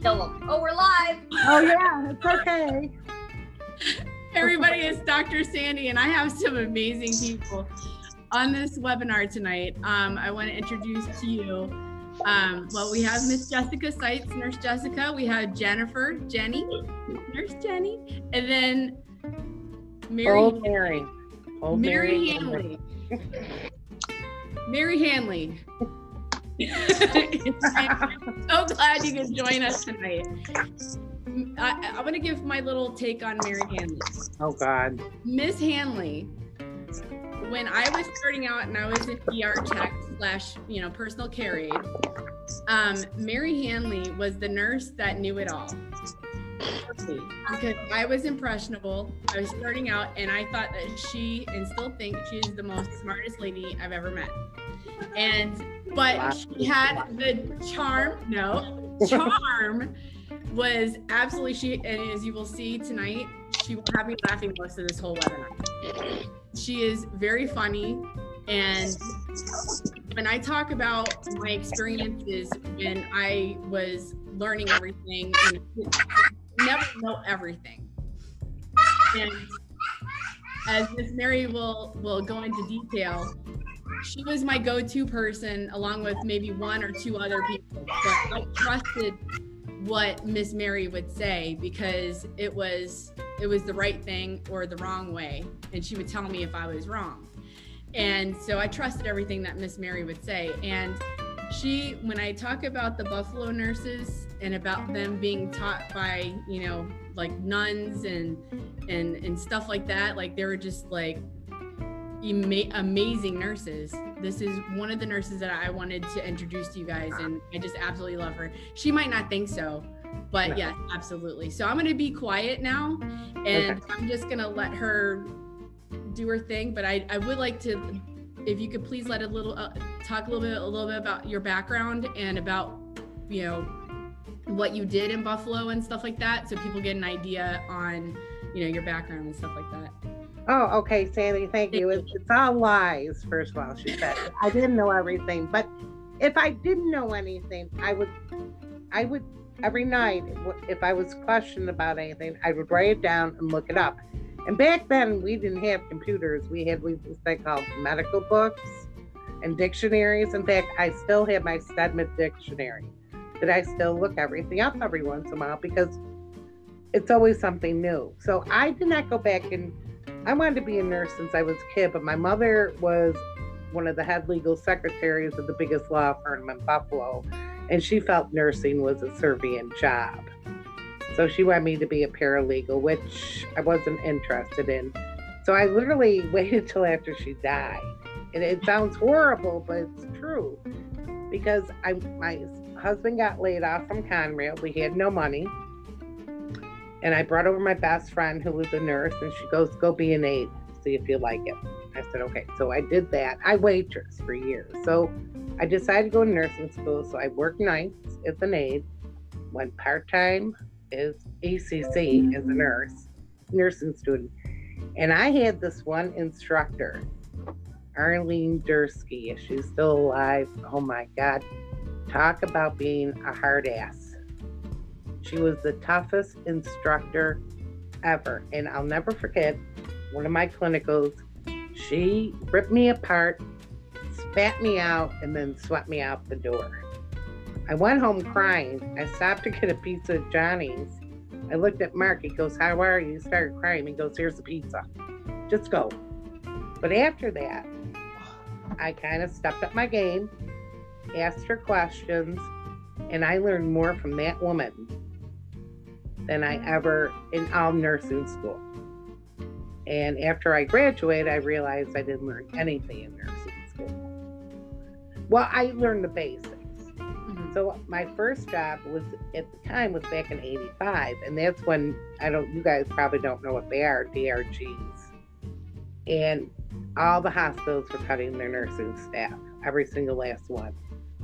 kill them. Oh, we're live. Oh yeah, it's okay. Everybody, it's Dr. Sandy, and I have some amazing people on this webinar tonight. Um, I want to introduce to you. Um, well, we have Miss Jessica Seitz, Nurse Jessica. We have Jennifer, Jenny, Nurse Jenny, and then Mary. Old Mary. Old Mary Hanley. Mary Hanley. I'm so glad you could join us tonight. I, I want to give my little take on Mary Hanley. Oh God. Miss Hanley, when I was starting out and I was an ER tech slash, you know, personal care aide, um, Mary Hanley was the nurse that knew it all. Because I was impressionable. I was starting out and I thought that she and still think she's the most smartest lady I've ever met. And but she had the charm, no, charm was absolutely she and as you will see tonight, she will have me laughing most of this whole webinar. She is very funny and when I talk about my experiences when I was learning everything, know, never know everything. And as Miss Mary will will go into detail, she was my go-to person along with maybe one or two other people. But I trusted what Miss Mary would say because it was it was the right thing or the wrong way, and she would tell me if I was wrong. And so I trusted everything that Miss Mary would say. And she, when I talk about the Buffalo nurses and about them being taught by, you know, like nuns and and and stuff like that, like they were just like ama- amazing nurses. This is one of the nurses that I wanted to introduce to you guys, and I just absolutely love her. She might not think so, but No. yes, absolutely. So I'm going to be quiet now, and Okay. I'm just going to let her do her thing. But I, I would like to, if you could please let a little uh, talk a little bit, a little bit about your background and about, you know, what you did in Buffalo and stuff like that, so people get an idea on, you know, your background and stuff like that. Oh, okay, Sandy, thank you. It's, it's all lies, first of all, she said. I didn't know everything, but if I didn't know anything, I would, I would, every night, if I was questioned about anything, I would write it down and look it up. And back then, we didn't have computers. We had these thing called medical books and dictionaries. In fact, I still have my Stedman dictionary that I still look everything up every once in a while because it's always something new. So I did not go back and I wanted to be a nurse since I was a kid, but my mother was one of the head legal secretaries of the biggest law firm in Buffalo, and she felt nursing was a servient job. So she wanted me to be a paralegal, which I wasn't interested in. So I literally waited till after she died. And it sounds horrible, but it's true. Because I my husband got laid off from Conrail. We had no money. And I brought over my best friend who was a nurse, and she goes, Go be an aide, see if you like it. I said, Okay. So I did that. I waitress for years. So I decided to go to nursing school. So I worked nights as an aide, went part time as ACC as a mm-hmm. nurse, nursing student. And I had this one instructor, Arlene Dursky. If she's still alive, oh my God. Talk about being a hard ass. She was the toughest instructor ever. And I'll never forget one of my clinicals. She ripped me apart, spat me out, and then swept me out the door. I went home crying. I stopped to get a pizza at Johnny's. I looked at Mark. He goes, How are you? He started crying. He goes, Here's the pizza. Just go. But after that, I kind of stepped up my game, asked her questions, and I learned more from that woman than I ever in all nursing school. And after I graduated, I realized I didn't learn anything in nursing school. Well, I learned the basics. Mhm. So my first job was at the time was back in '85, and that's when I don't. You guys probably don't know what they are, DRGs, and all the hospitals were cutting their nursing staff, every single last one.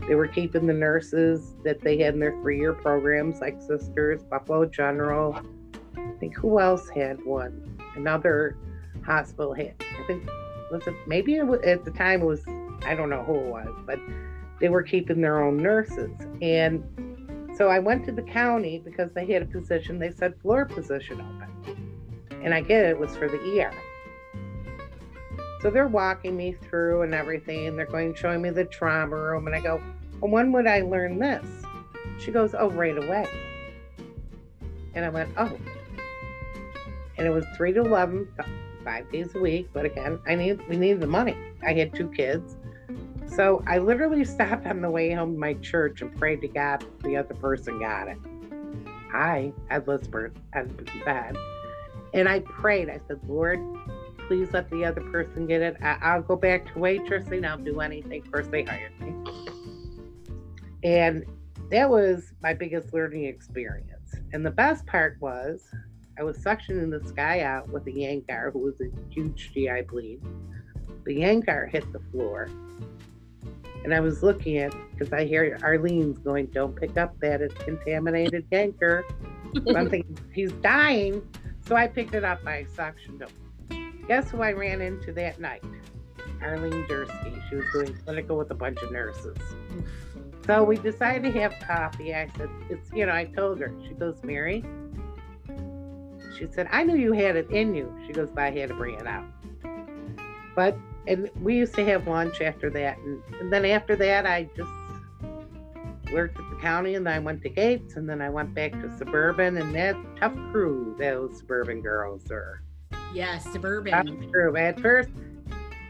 They were keeping the nurses that they had in their three-year programs, like Sisters, Buffalo General. I think who else had one? Another hospital had. I think was it maybe it was, at the time it was I don't know who it was, but they were keeping their own nurses. And So I went to the county because they had a position, they said floor position open. And I get it, it was for the ER. So they're walking me through and everything, they're going showing me the trauma room. And I go, well, when would I learn this? She goes, oh, right away. And I went, oh. And it was three to eleven, five days a week. But again, I need, we need the money. I had two kids. So I literally stopped on the way home to my church and prayed to God the other person got it. I had Lisbeth at bed. And I prayed. I said, Lord, please let the other person get it. I- will go back to waitressing. I'll do anything. First, they hired me. And that was my biggest learning experience. And the best part was I was suctioning this guy out with a Yankauer who was a huge GI bleed. The Yankauer hit the floor. And I was looking at because I hear Arlene's going, Don't pick up that it's contaminated Yankauer. I'm thinking he's dying. So I picked it up. I suctioned him. Guess who I ran into that night? Arlene Dursky. She was doing clinical with a bunch of nurses. So we decided to have coffee. I said, It's, you know, I told her. She goes, Mary, she said, I knew you had it in you. She goes, but I had to bring it out. But, and we used to have lunch after that. And, and then after that, I just worked at the county and then I went to Gates and then I went back to Suburban and that tough crew, those Suburban girls are. Yes, Suburban. Tough crew. At first,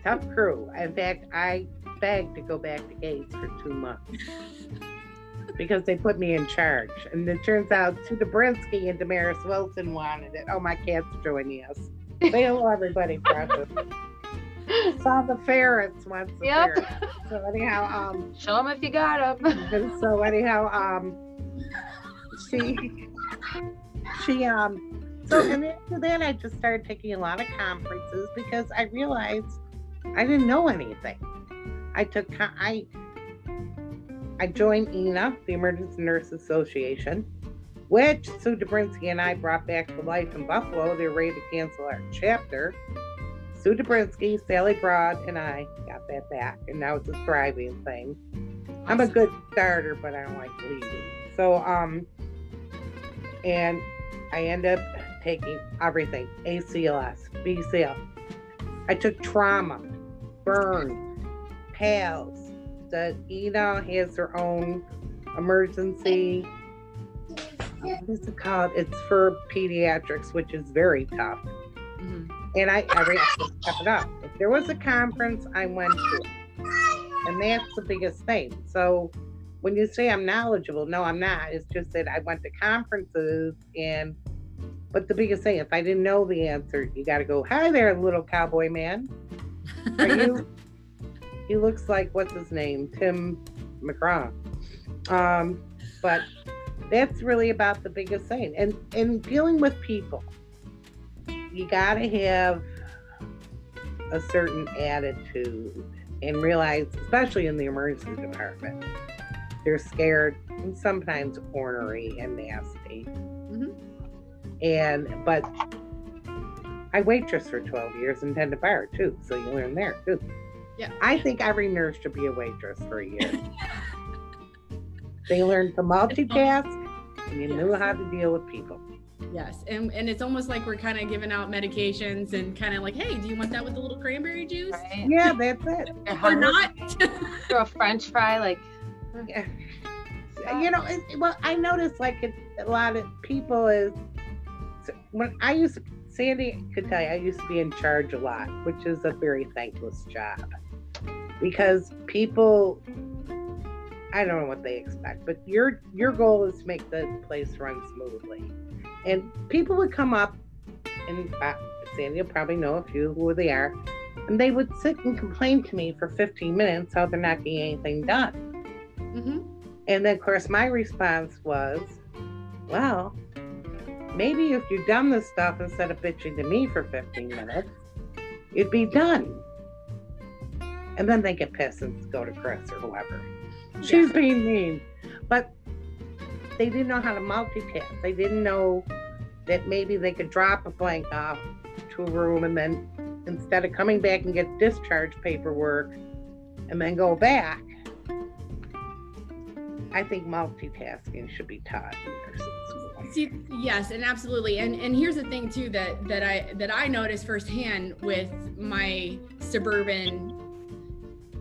tough crew. In fact, I begged to go back to Gates for two months. because they put me in charge. And it turns out Sue Dobrinsky and Damaris Wilson wanted it. Oh, my cat's are joining us. Say hello, everybody. Saw the ferrets once. The Yep. ferrets. So anyhow, um, Show them if you got them. so anyhow, um, she, she, um, so and after that, I just started taking a lot of conferences because I realized I didn't know anything. I took, I, I joined ENA, the Emergency Nurse Association, which Sue Dobrinsky and I brought back to life in Buffalo. They're ready to cancel our chapter. Sue Dobrinsky, Sally Broad, and I got that back, and now it's a thriving thing. I'm a good starter, but I don't like leading. So, um, and I end up taking everything ACLS, BCL. I took trauma, burn, PALS. The ENA has their own emergency. What is it called? It's for pediatrics, which is very tough. Mhm. And I, have step it up. If there was a conference, I went to it. And that's the biggest thing. So when you say I'm knowledgeable, no, I'm not. It's just that I went to conferences and but the biggest thing, if I didn't know the answer, you gotta go, Hi there, little cowboy man. Are you he looks like what's his name? Tim McGraw. Um, but that's really about the biggest thing. And and dealing with people. You gotta have a certain attitude and realize, especially in the emergency department, they're scared and sometimes ornery and nasty. And but I waitress for 12 years and tend to bar too, so you learn there too. Yeah. I think every nurse should be a waitress for a year. they learn to multitask and you know Yes. how to deal with people. Yes, and and it's almost like we're kind of giving out medications and kind of like, hey, do you want that with a little cranberry juice Right? Yeah, that's it. Or not? Throw a French fry, like Yeah. You know, it, well, I noticed like it, a lot of people is when I used to, Sandy could tell you, I used to be in charge a lot, which is a very thankless job. Because people, I don't know what they expect, but your your goal is to make the place run smoothly, and people would come up, and uh, Sandy will probably know a few who they are, and they would sit and complain to me for 15 minutes how they're not getting anything done. hmm And then, of course, my response was, well, maybe if you'd done this stuff instead of bitching to me for 15 minutes, you'd be done. And then they get pissed and go to Chris or whoever. She's being mean. But they didn't know how to multitask. They didn't know that maybe they could drop a blank off to a room and then instead of coming back and get discharge paperwork and then go back, I think multitasking should be taught in nursing school. See, yes, and absolutely. And and here's the thing too that that I that I noticed firsthand with my suburban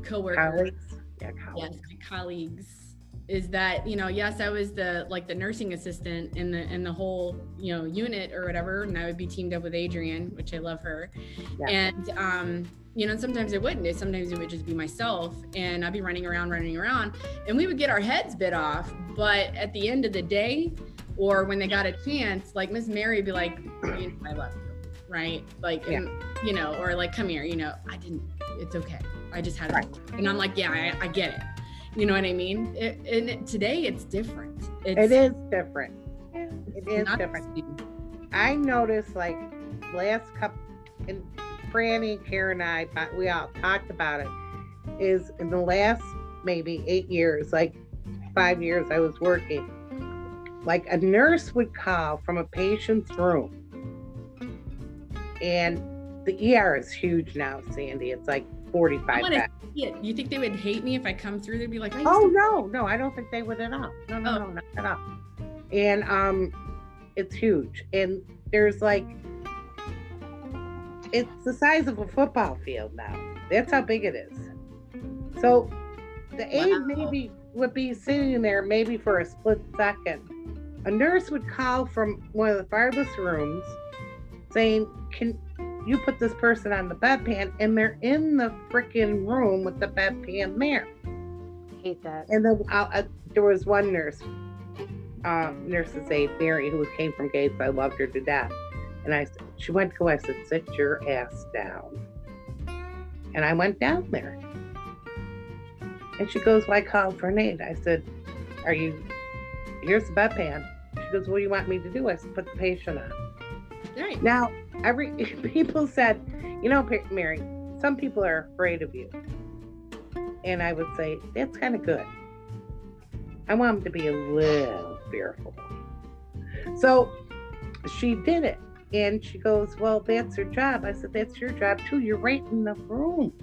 coworkers. Colleagues, yeah, yes colleagues. my colleagues is that you know yes i was the like the nursing assistant in the in the whole you know unit or whatever and i would be teamed up with adrian which i love her Yeah. and um you know sometimes it wouldn't it sometimes it would just be myself and i'd be running around running around and we would get our heads bit off but at the end of the day or when they got a chance like miss mary would be like you know, i love you right like Yeah. and, you know or like come here you know i didn't it's okay i just had it and i'm like yeah I, I get it you know what I mean? It, and it- today it's different. It's It is different. It is different. I noticed like last couple, and Franny, Karen, and I, we all talked about it. Is in the last maybe eight years, like five years, I was working. Like a nurse would call from a patient's room, and the ER is huge now, Sandy. It's like forty-five. wanna beds. see it. You think they would hate me if I come through? They'd be like, I Oh no, no, I don't think they would at all. No, no, Oh. no, not at all. And um, it's huge, and there's like, it's the size of a football field now. That's how big it is. So, the aide Wow. maybe would be sitting there maybe for a split second. A nurse would call from one of the farthest rooms, saying, "Can you put this person on the bedpan?" And they're in the freaking room with the bedpan there. hate that. And then uh, uh, there was one nurse, um, nurse's aide, Mary, who came from Gates. I loved her to death. And I, s- she went to go. I said, "Sit your ass down." And I went down there. And she goes, "Why call for an aide?" I said, "Are you? Here's the bedpan." She goes, "What do you want me to do?" I said, "Put the patient on." Right. Now, every people said, you know, Mary, some people are afraid of you. And I would say, that's kind of good. I want them to be a little fearful. So she did it. And she goes, Well, that's her job. I said, That's your job too. You're right in the room.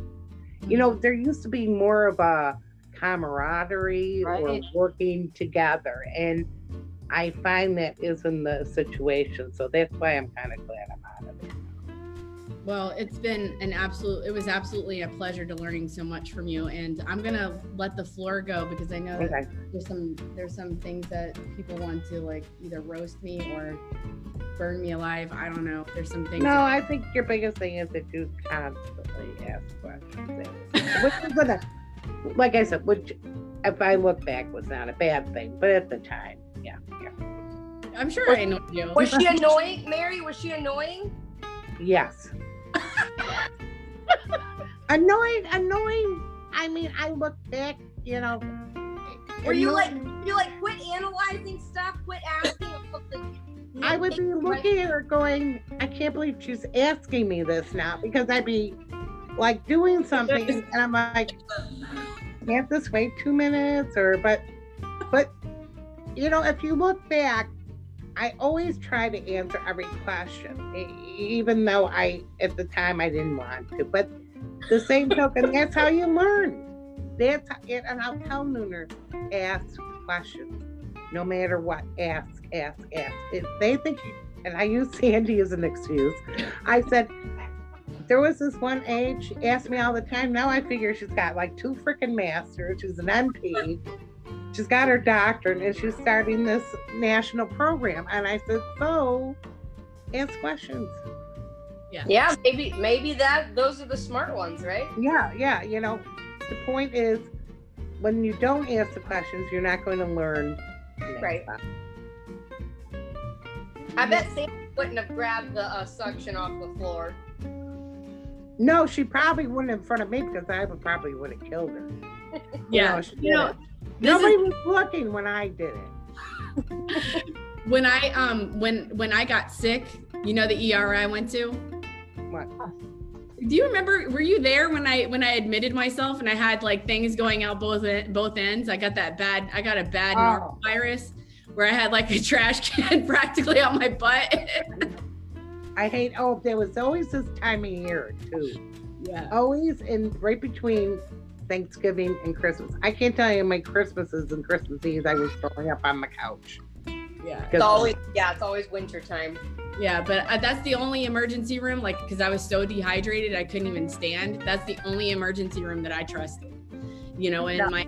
You know, there used to be more of a camaraderie or working together. And I find that isn't the situation. So that's why I'm kind of glad I'm out of it. Well, it's been an absolute. It was absolutely a pleasure to learning so much from you, and I'm gonna let the floor go because I know that Okay. there's some there's some things that people want to like either roast me or burn me alive. I don't know. There's some things. No, that- I think your biggest thing is that you constantly ask questions. Which is gonna, like I said, which if I look back was not a bad thing, but at the time, yeah, yeah. I'm sure I know you. Was she annoying, Mary? Was she annoying? Yes. Annoying, annoying. I mean, I look back, you know. Were you like, you like, quit analyzing stuff, quit asking? I would be looking at her going, I can't believe she's asking me this now because I'd be like doing something and I'm like, can't this wait two minutes or but but you know, if you look back, I always try to answer every question, even though I at the time I didn't want to. But the same token, that's how you learn. That's how, and I'll tell Nooners, ask questions no matter what. Ask, ask, ask. If they think, and I use Sandy as an excuse, I said, there was this one age, she asked me all the time. Now I figure she's got like two freaking masters. She's an NP. She's got her doctorate and she's starting this national program. And I said, so ask questions. Yeah, Yeah. maybe, maybe that. Those are the smart ones, right? Yeah, yeah. You know, the point is when you don't ask the questions, you're not going to learn. Right. time. I bet Sam wouldn't have grabbed the uh, suction off the floor. No, she probably wouldn't in front of me because I would probably would have killed her. yeah. No, she You know, this is- Nobody was looking when I did it. when I um when when I got sick, you know the ER I went to. What? Do you remember? Were you there when I when I admitted myself and I had like things going out both both ends? I got that bad. I got a bad Oh. virus where I had like a trash can practically on my butt. I hate. Oh, there was always this time of year too. yeah. Always in right between Thanksgiving and Christmas. I can't tell you my Christmases and Christmas Eve I was throwing up on the couch. Yeah. It's always yeah, it's always winter time. Yeah, but uh, that's the only emergency room, like, because I was so dehydrated, I couldn't even stand. That's the only emergency room that I trusted. You know, and Yeah. my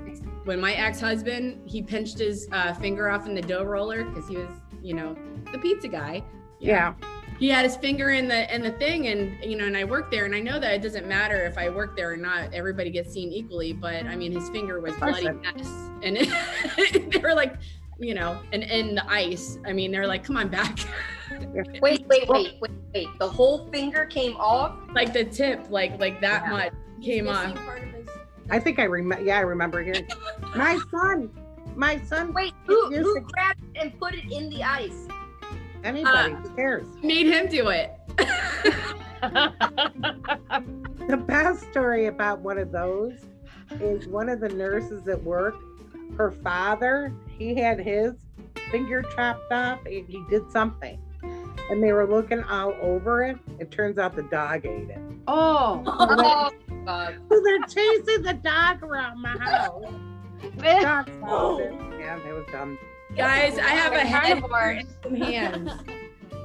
when my ex husband he pinched his uh, finger off in the dough roller because he was, you know, the pizza guy. Yeah. He had his finger in the in the thing, and you know, and I worked there, and I know that it doesn't matter if I work there or not. Everybody gets seen equally, but I mean, his finger was bloody mess, and it, they were like, you know, and in the ice. I mean, they're like, come on back. Wait, wait, wait, wait, wait. The whole finger came off. like the tip, like like that Yeah. much came off. his- I think I remember. Yeah, I remember hearing. My son, my son. Wait, who who grabbed and put it in the ice? Anybody? Uh, Who cares? Made him do it. The best story about one of those is one of the nurses at work. Her father, he had his finger chopped off. and He did something, and they were looking all over it. It turns out the dog ate it. oh. Oh, God. So they're chasing the dog around my house. Dog found. Yeah, it was dumb. Guys, I have a They're head carnivores. and some hands.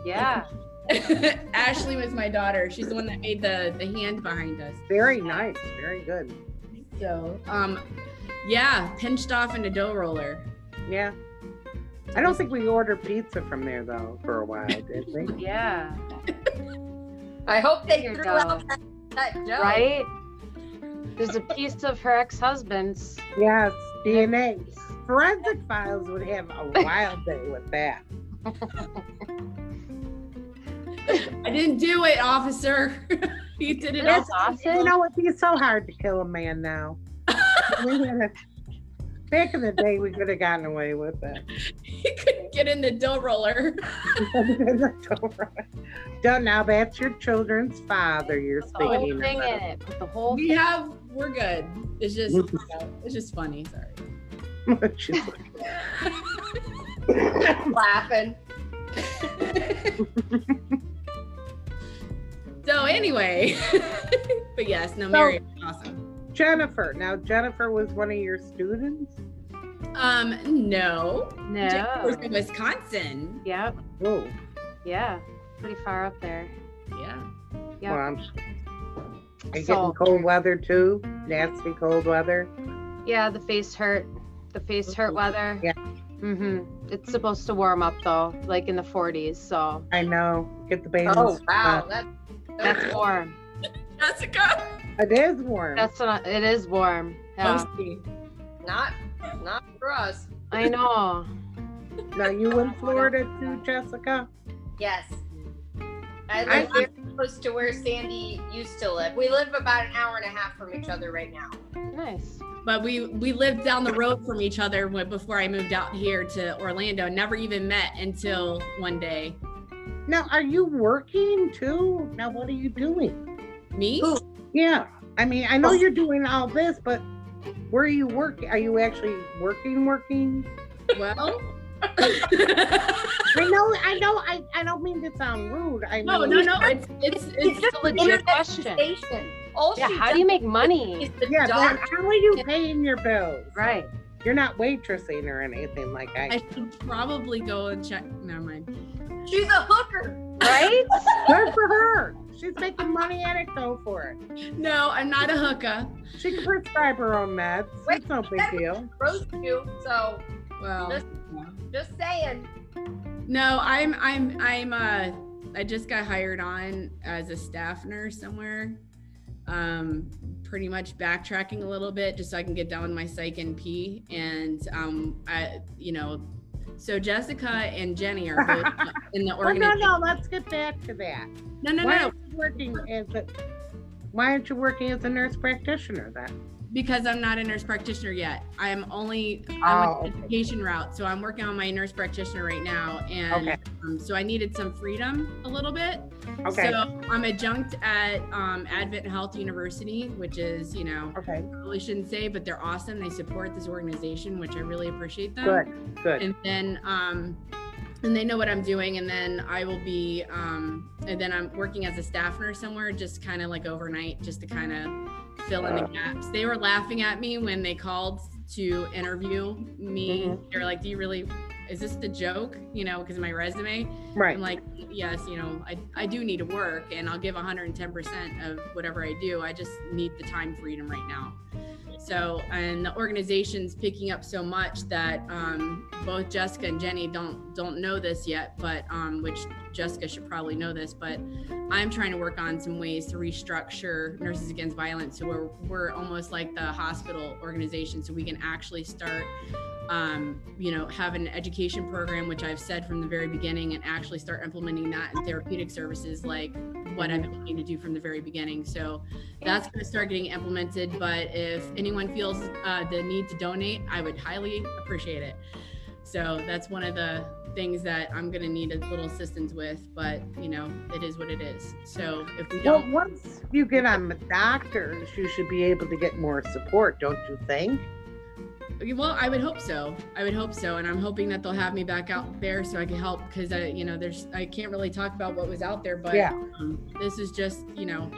Yeah. Ashley was my daughter. She's the one that made the the hand behind us. Very nice. Very good. So, um, yeah, pinched off in a dough roller. Yeah. I don't think we ordered pizza from there though for a while, did we? Yeah. I hope they Finger threw dough. out that, that dough. Right? There's a piece of her ex-husband's. Yes, DNA. Forensic Files would have a wild day with that. I didn't do it, officer. you did it all. That's awesome. You know, it'd be so hard to kill a man now. we had a, back in the day, we could have gotten away with it. He couldn't get in the dough roller. Don't now. That's your children's father. You're The whole speaking thing in about. it. Put the whole We thing. have. We're good. It's just. you know, it's just funny. Sorry. She's Laughing. So anyway, but yes, no, Mary, was awesome. Jennifer. Now, Jennifer was one of your students. Um, no, Jennifer was No. in Wisconsin. Yep. Oh, Yeah. Pretty far up there. Yeah. Yeah. well, I'm, are you So- getting cold weather too? Nasty cold weather. Yeah, the face hurt. The face hurt weather. Yeah. Mhm. It's supposed to warm up though, like in the 40s. So I know. Get the babies. Oh wow, uh, that, that's that's warm. Jessica. it is warm. That's not. It is warm. Yeah. Posty. not not for us. I know. now you in Florida too, Jessica? Yes. I I- live very close to where Sandy used to live. We live about an hour and a half from each other right now. Nice. But we we lived down the road from each other before I moved out here to Orlando. Never even met until one day. Now, are you working too? Now, what are you doing? Me? Who? Yeah, I mean, I know oh. you're doing all this, but where are you working? Are you actually working? Working? Well. I know, I know, I, I don't mean to sound rude. I no, mean, no, no. It's it's She's it's just a legit question. sensation. All Yeah. How do you make money? Yeah, but how are you paying your bills? Right. You're not waitressing or anything like I. I should probably go and check. Never mind. She's a hooker. Right. Good for her. She's making money at it. Go for it. No, I'm not a hooker. She can prescribe her own meds. Wait, It's no big deal. Roast you. So Well, Just- just saying. no, I'm I'm I'm uh I just got hired on as a staff nurse somewhere. Um pretty much backtracking a little bit just so I can get done with my psych and P and um I you know so Jessica and Jenny are both in the Well, no, organization. no. Let's get back to that. No, no, why no, aren't you working as a Why aren't you working as a nurse practitioner then? Because I'm not a nurse practitioner yet. I am only Oh, I'm on okay. the education route, so I'm working on my nurse practitioner right now, and Okay. um, so I needed some freedom a little bit. Okay. So I'm adjunct at um, Advent Health University, which is, you know, okay. I really shouldn't say, but they're awesome. They support this organization, which I really appreciate them. Good. Good. And then, um, and they know what I'm doing. And then I will be, um, and then I'm working as a staff nurse somewhere, just kind of like overnight, just to kind of fill in the gaps. They were laughing at me when they called to interview me. Mhm. They were like, "Do you really? Is this the joke? You know, because of my resume." Right. I'm like, "Yes, you know, I I do need to work, and I'll give 110 percent of whatever I do. I just need the time freedom right now." So, and the organization's picking up so much that um, both Jessica and Jenny don't don't know this yet, but um, which Jessica should probably know this, but I'm trying to work on some ways to restructure Nurses Against Violence, so we're we're almost like the hospital organization, so we can actually start. Um, you know, have an education program, which I've said from the very beginning, and actually start implementing that in therapeutic services, like what I've been looking to do from the very beginning. So that's going to start getting implemented. But if anyone feels uh, the need to donate, I would highly appreciate it. So that's one of the things that I'm going to need a little assistance with. But you know, it is what it is. So if we don't, once you get on the doctors, you should be able to get more support, don't you think? well, I would hope so. I would hope so, and I'm hoping that they'll have me back out there so I can help because I, you know, there's I can't really talk about what was out there, but Yeah. um, this is just, you know.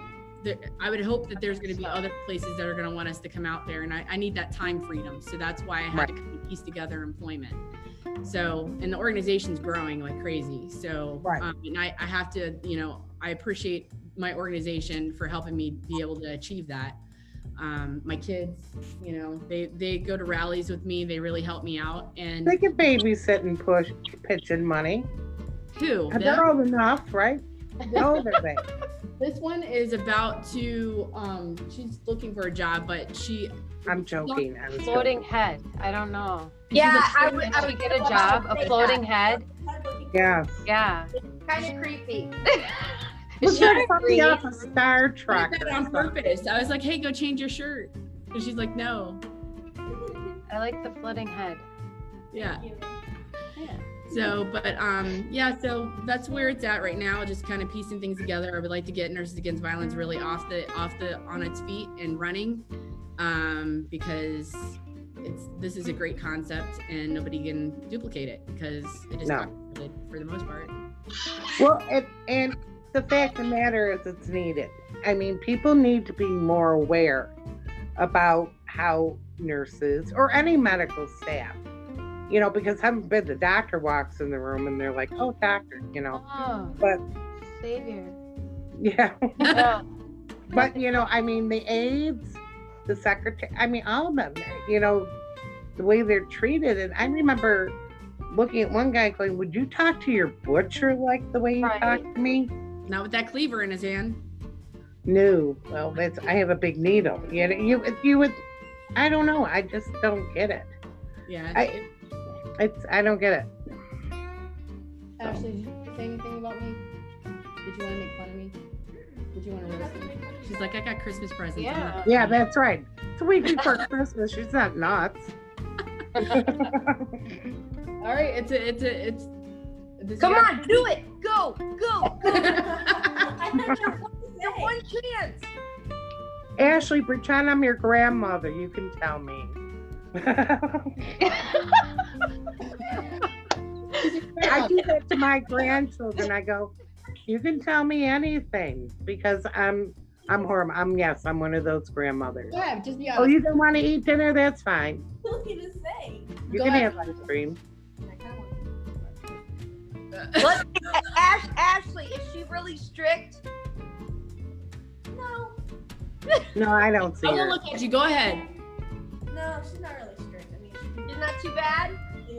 I would hope that there's going to be other places that are going to want us to come out there, and I, I need that time freedom. So that's why I had to piece together employment. So, and the organization's growing like crazy. So, Right. um, and I, I have to, you know, I appreciate my organization for helping me be able to achieve that. Um, my kids, you know, they they go to rallies with me. They really help me out. And They can babysit and push, pitch in money. who? Them? They're old enough, right? Are they? This one is about to. Um, she's looking for a job, but she. I'm joking. I was joking. Floating head. I don't know. Yeah, she's a- I would. I would get a job? A floating head? Yeah. Yeah. Kind of creepy. Is Looks she like something green? off of Star I Trek. did that on purpose. I was like, "Hey, go change your shirt," and she's like, "No." I like the floating head. Yeah. So, but um, yeah, so that's where it's at right now. Just kind of piecing things together. I would like to get Nurses Against Violence really off the off the on its feet and running, um, because it's this is a great concept and nobody can duplicate it because it is No. copyrighted for the most part. Well, it, and the fact of the matter is, it's needed. I mean, people need to be more aware about how nurses or any medical staff, you know, because heaven forbid the doctor walks in the room and they're like, "Oh, doctor," you know. Oh, But savior. yeah, Yeah. but you know, I mean, the aides, the secretary, I mean, all of them, you know, the way they're treated. And I remember looking at one guy going, "Would you talk to your butcher like the way you Right. talk to me?" Not with that cleaver in his hand. No, well, that's I have a big needle. You know, you you would, I don't know. I just don't get it. Yeah. I- It's I don't get it. Ashley, did you say anything about me? Did you want to make fun of me? Did you want to roast me? She's like, I got Christmas presents. Yeah. not- Yeah, that's right. It's a week before Christmas. She's not nuts. All right, it's a, it's a, it's. this Come year- on, do it. Go, go, go. You have one chance. Ashley, pretend I'm your grandmother. You can tell me. I do that to my grandchildren. I go, you can tell me anything because I'm I'm horrible. I'm yes, I'm one of those grandmothers. Yeah, just be honest. Oh, you don't want to eat dinner? That's fine. What are you gonna say? You Go can ahead. have ice cream. Let's, Ash, Ashley, is she really strict? No, No, I don't see I will her. look at you. Go ahead. no, she's not really strict. I mean, She's not too bad. she's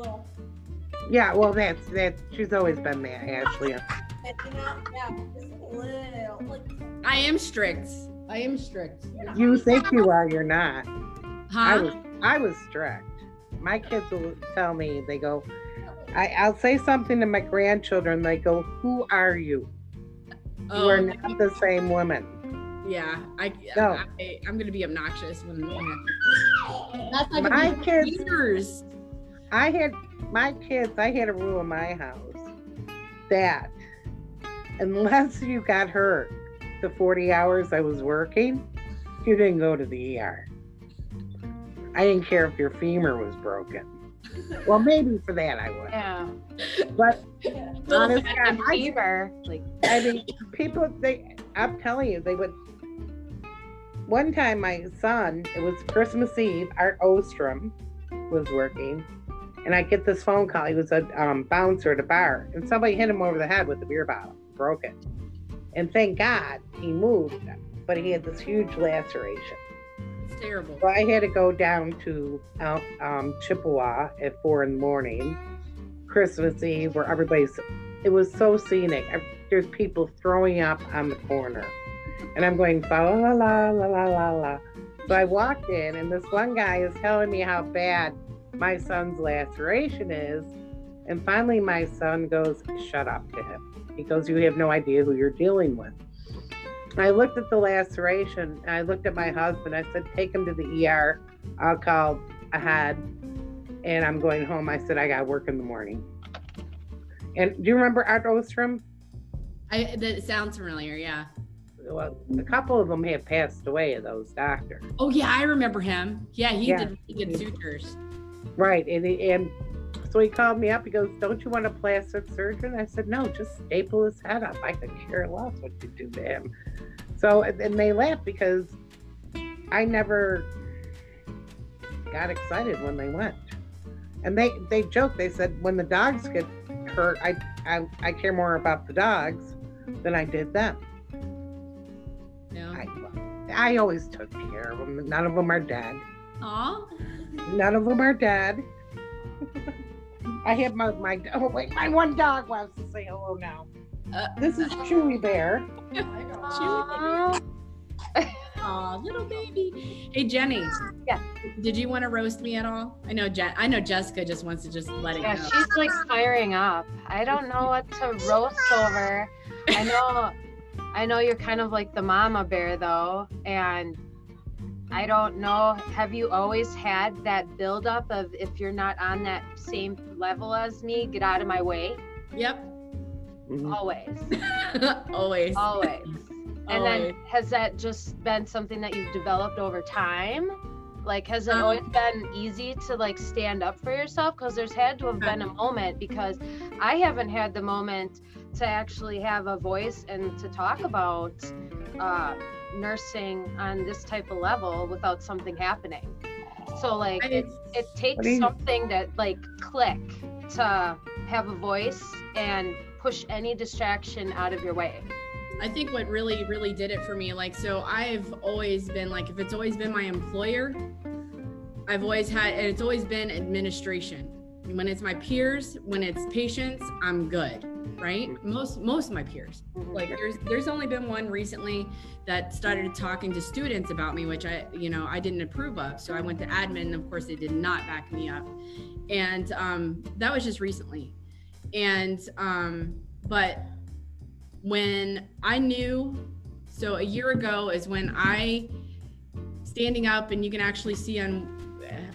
Yeah, well, that's that. She's always been that, Ashley. But you know, yeah, just a little. Like, I am strict. I am strict. you're not. You think you are, you're not. I was, I was strict. My kids will tell me. They go, I, I'll say something to my grandchildren. They go, "Who are you? You are Oh, not the same woman." yeah. I, No. I, I'm gonna be obnoxious when. when that's like My kids- years. I had my kids. I had a rule in my house that unless you got hurt the 40 hours I was working, you didn't go to the ER. I didn't care if your femur was broken. Well, maybe for that I would. Yeah. But Little honest God, I. Like I mean, people, they, I'm telling you, they would, one time my son, it was Christmas Eve, Art Ostrom was working, and I get this phone call. He was a um, bouncer at a bar, and somebody hit him over the head with a beer bottle, broke it. And thank God he moved, but he had this huge laceration. It's terrible. So I had to go down to um, Chippewa at four in the morning, Christmas Eve, where everybody's. It was so scenic. There's people throwing up on the corner, and I'm going fa la la la la la la. So I walked in, and this one guy is telling me how bad my son's laceration is, and finally my son goes, "Shut up!" to him. Goes, "You have no idea who you're dealing with." I looked at the laceration I looked at my husband. I said, Take him to the ER. I'll call ahead. And I'm going home. I said, I got work in the morning. And do you remember Art Ostrom? I that sounds familiar, yeah. Well, a couple of them have passed away, of those doctors. Oh yeah, I remember him. Yeah, he Yeah. did really good sutures. Right. And, and so he called me up. He goes, Don't you want a plastic surgeon? I said, No, just staple his head up. I could care less what you do to him. So, and they laughed because I never got excited when they went. And they, they joked, they said, When the dogs get hurt, I, I, I care more about the dogs than I did them. No. I, I always took care of them. None of them are dead. Aw. None of them are dead. I have my my oh wait my one dog wants to say hello now. Uh, This is Chewy Bear. Aw. Aw, little baby. Hey Jenny. Yeah. Did you want to roast me at all? I know Jen. I know Jessica just wants to just let it Yeah, go. she's like firing up. I don't know what to roast over. I know I know you're kind of like the mama bear though, and I don't know. Have you always had that buildup of if you're not on that same level as me, get out of my way? Yep. Mhm. Always. Always. Always. And then has that just been something that you've developed over time? Like has it Um, always been easy to like stand up for yourself? Because there's had to have been a moment because I haven't had the moment to actually have a voice and to talk about uh, nursing on this type of level without something happening. So like it, it takes you- something that like click to have a voice and push any distraction out of your way. I think what really, really did it for me, like, so I've always been like, if it's always been my employer, I've always had, and it's always been administration. When it's my peers, when it's patients, I'm good, right? Most, most of my peers. Like, there's, there's only been one recently that started talking to students about me, which I, you know, I didn't approve of. So I went to admin, and of course, they did not back me up, and um, that was just recently. And, um, but when I knew, so a year ago is when I standing up, and you can actually see on,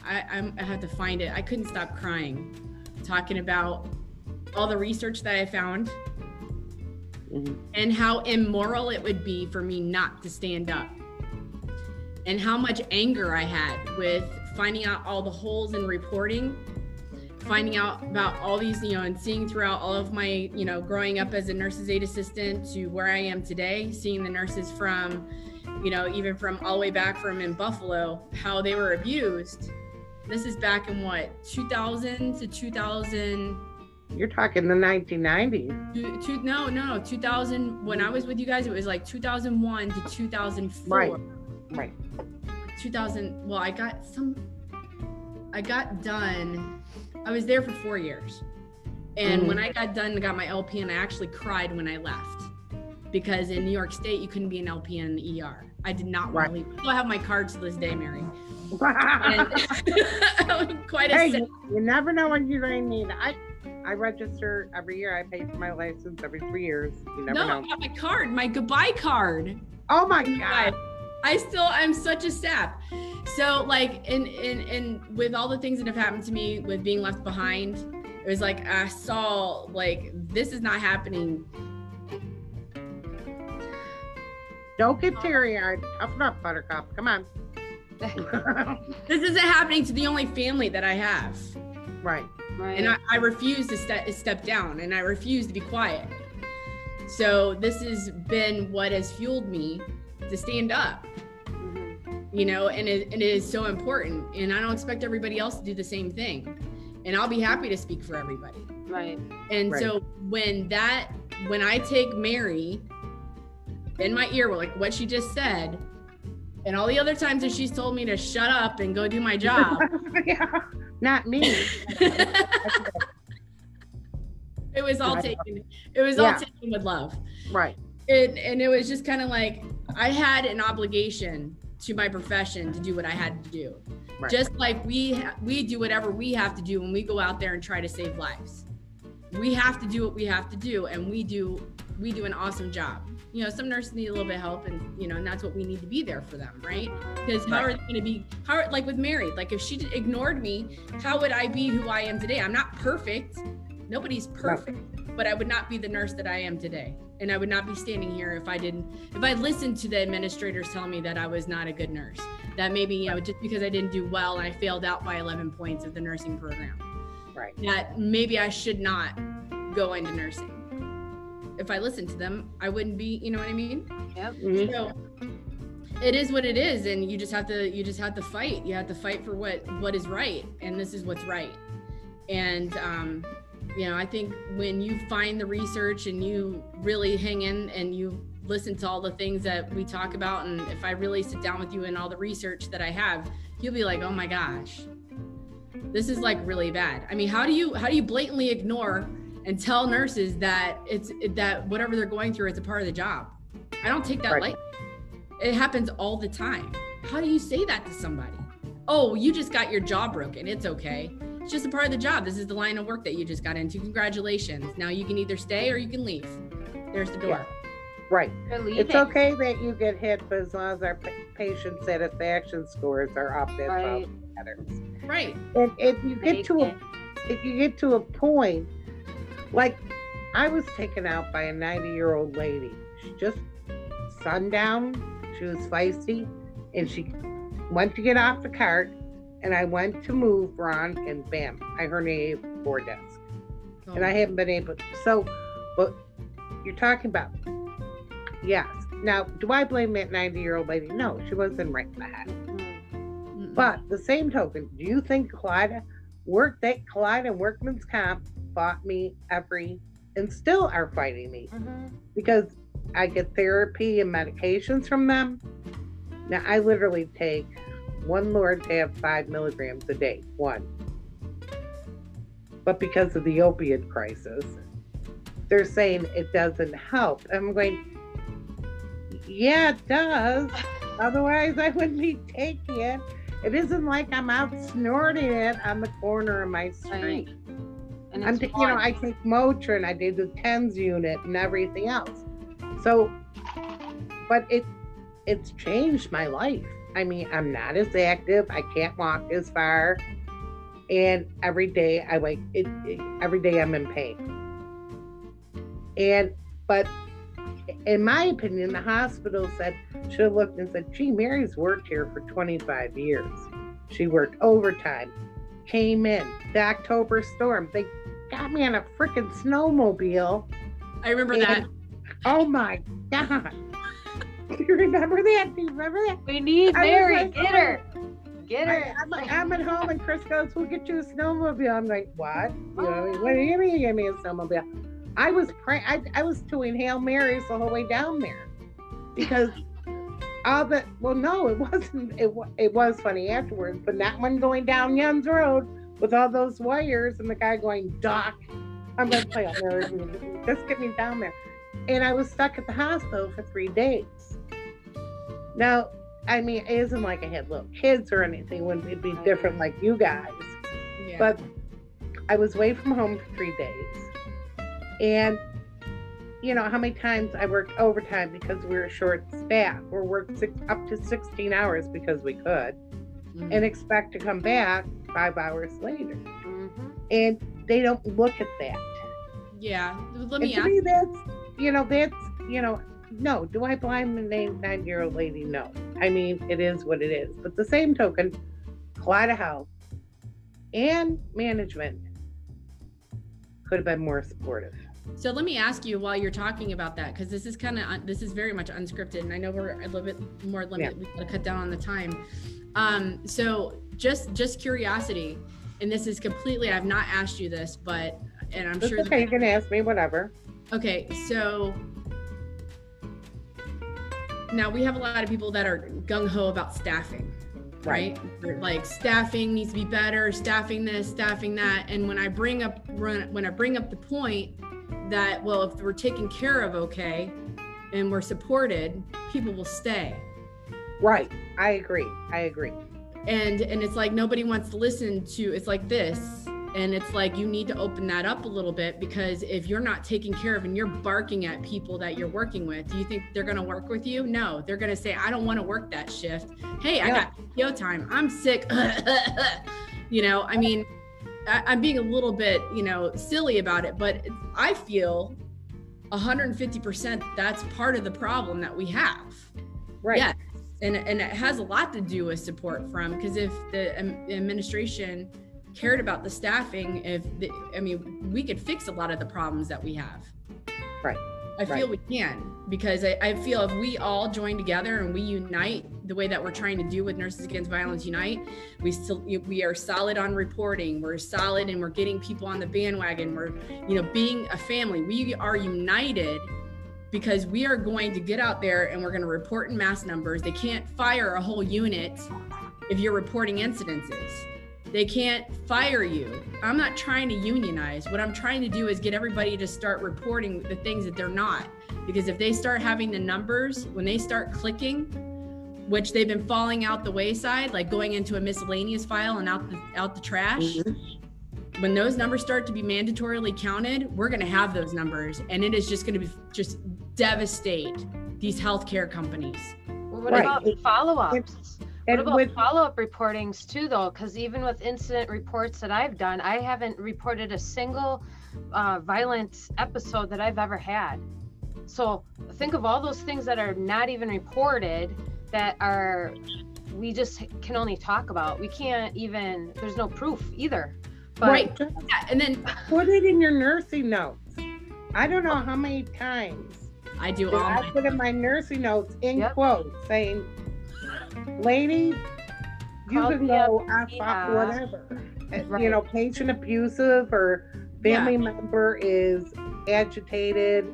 I, I'm, I had to find it. I couldn't stop crying, talking about all the research that I found Mhm. and how immoral it would be for me not to stand up, and how much anger I had with finding out all the holes in reporting finding out about all these, you know, and seeing throughout all of my, you know, growing up as a nurse's aide assistant to where I am today, seeing the nurses from, you know, even from all the way back from in Buffalo, how they were abused. This is back in what, 2000 to 2000, You're talking the 1990s. two, two, no, no, 2000. When I was with you guys, it was like 2001 to 2004. Right. Right. 2000 well i got some i got done i was there for four years and Mhm. when i got done and got my LP, and i actually cried when i left because in new york state you couldn't be an lpn in the er i did not want Right. to leave i still have my card to this day mary quite a hey, sad- you, never know when you're going to need it. I, I register every year. I pay for my license every three years. You never no know. i got my card my goodbye card Oh my God. God. I still I'm such a sap. So like in in in with all the things that have happened to me with being left behind, it was like I saw like this is not happening. Don't get teary eyed. Toughen up, Buttercup. Come on. This isn't happening to the only family that I have. right. Right. And I, I refuse to step step down and I refuse to be quiet. So this has been what has fueled me to stand up. Mhm. you know, and it, and it is so important. And I don't expect everybody else to do the same thing. And I'll be happy to speak for everybody. Right. And Right. so when that, when I take Mary in my ear, like what she just said, and all the other times that she's told me to shut up and go do my job, yeah, not me. it was all taken. It was all taken with love. Right. And and it was just kind of like I had an obligation to my profession to do what I had to do. Right. Just like we ha- we do whatever we have to do when we go out there and try to save lives. We have to do what we have to do, and we do we do an awesome job. You know, some nurses need a little bit of help, and you know, and that's what we need to be there for them, right? Because how are they going to be? How like with Mary? Like if she ignored me, how would I be who I am today? I'm not perfect. Nobody's perfect, but I would not be the nurse that I am today, and I would not be standing here if I didn't. If I listened to the administrators tell me that I was not a good nurse, that maybe you know just because I didn't do well and I failed out by 11 points of the nursing program, Right. that maybe I should not go into nursing. If I listened to them, I wouldn't be. You know what I mean? Mhm. So it is what it is, and you just have to you just have to fight. You have to fight for what what is right, and this is what's right. And um, you know, I think when you find the research and you really hang in and you listen to all the things that we talk about, and if I really sit down with you and all the research that I have, you'll be like, oh my gosh, this is like really bad. I mean, how do you how do you blatantly ignore and tell nurses that it's that whatever they're going through is a part of the job? I don't take that Right. lightly. It happens all the time. How do you say that to somebody? Oh, you just got your jaw broken. It's okay. It's just a part of the job. This is the line of work that you just got into. Congratulations. Now you can either stay or you can leave. There's the door. Right. You're. It's okay that you get hit, but as long as our patient satisfaction scores are up, that's all Right. that matters. Right. And if you get to a, if you get to a point, like I was taken out by a 90 year old lady. She just sundown. She was feisty, and she went to get off the cart, and I went to move Ron, and bam, I heard a floor desk, and I oh. haven't been able. To. So, but you're talking about, yes. Now, do I blame that 90 year old lady? No, she wasn't right in the head. But the same token, do you think Clyde work that Clyde and Workman's Comp fought me every and still are fighting me Mhm. because I get therapy and medications from them. Now I literally take one Lortab five milligrams a day, one. But because of the opiate crisis, they're saying it doesn't help. I'm going, yeah, it does. Otherwise, I wouldn't be taking it. It isn't like I'm out snorting it on the corner of my street. And I'm, you know. I take Motrin, I did the TENS unit and everything else. So, but it, it's changed my life. I mean, I'm not as active. I can't walk as far, and every day I wake. It, it every day I'm in pain. And but, in my opinion, the hospital said should have looked and said, "Gee, Mary's worked here for 25 years. She worked overtime, came in the October storm. They got me on a freaking snowmobile. I remember that. Oh my god! Do you remember that? Do you remember that? we need I Mary. like, Get her. Oh. Get her. I'm, like, I'm at home and Chris goes, "We'll get you a snowmobile." I'm like, "What? You know, oh. what do you mean you give me a snowmobile?" I was praying. I, I was doing hail marys the whole way down there because all the well, no, it wasn't. It it was funny afterwards, but not when going down Young's Road with all those wires and the guy going, "Doc, I'm gonna play Hail Mary. Just get me down there." And I was stuck at the hospital for three days. Now, I mean, it isn't like I had little kids or anything. Wouldn't it be different like you guys? Yeah. But I was away from home for three days. And you know how many times I worked overtime because we were short staff We worked six, up to 16 hours because we could Mhm. and expect to come back five hours later. Mhm. And they don't look at that. yeah. Let And me to ask. me, that's, you know, that's, you know, no. Do I blame the name nine year old lady? No. I mean, it is what it is. But the same token, Clyde Health and management could have been more supportive. So let me ask you while you're talking about that, because this is kind of this is very much unscripted, and I know we're a little bit more limited. We gotta cut down on the time. Um, so just just curiosity, and this is completely. I've not asked you this, but and I'm It's sure. okay, you can ask me whatever. Okay, so now we have a lot of people that are gung ho about staffing, right? They're Like staffing needs to be better, staffing this, staffing that. And when I bring up when I bring up the point that well, if we're taken care of okay and we're supported, people will stay. Right. I agree. I agree. and and it's like nobody wants to listen to it's like this and it's like you need to open that up a little bit because if you're not taken care of and you're barking at people that you're working with do you think they're going to work with you no they're going to say i don't want to work that shift hey i got PTO time i'm sick you know i mean I, i'm being a little bit you know silly about it but i feel 150% that's part of the problem that we have Right. yeah and and it has a lot to do with support from because if the administration cared about the staffing if the, i mean we could fix a lot of the problems that we have Right. i feel Right. we can because I, I feel if we all join together and we unite the way that we're trying to do with nurses against violence unite we still we are solid on reporting we're solid and we're getting people on the bandwagon we're you know being a family we are united because we are going to get out there and we're going to report in mass numbers. They can't fire a whole unit if you're reporting incidences. They can't fire you. I'm not trying to unionize. What I'm trying to do is get everybody to start reporting the things that they're not. Because if they start having the numbers, when they start clicking, which they've been falling out the wayside, like going into a miscellaneous file and out the out the trash, Mhm. When those numbers start to be mandatorily counted, we're going to have those numbers, and it is just going to be just devastate these healthcare companies. Well, what Right. about follow-ups? What about with follow-up reportings too, though? Because even with incident reports that I've done, I haven't reported a single uh, violent episode that I've ever had. So think of all those things that are not even reported that are we just can only talk about. We can't even. There's no proof either. But right. Yeah, and then put it in your nursing notes. I don't know how many times I do all I put in my nursing notes in Yep. quotes saying, "Lady, you Call can the go up- off yeah. whatever." Uh, Right. You know, patient abusive or family member is agitated,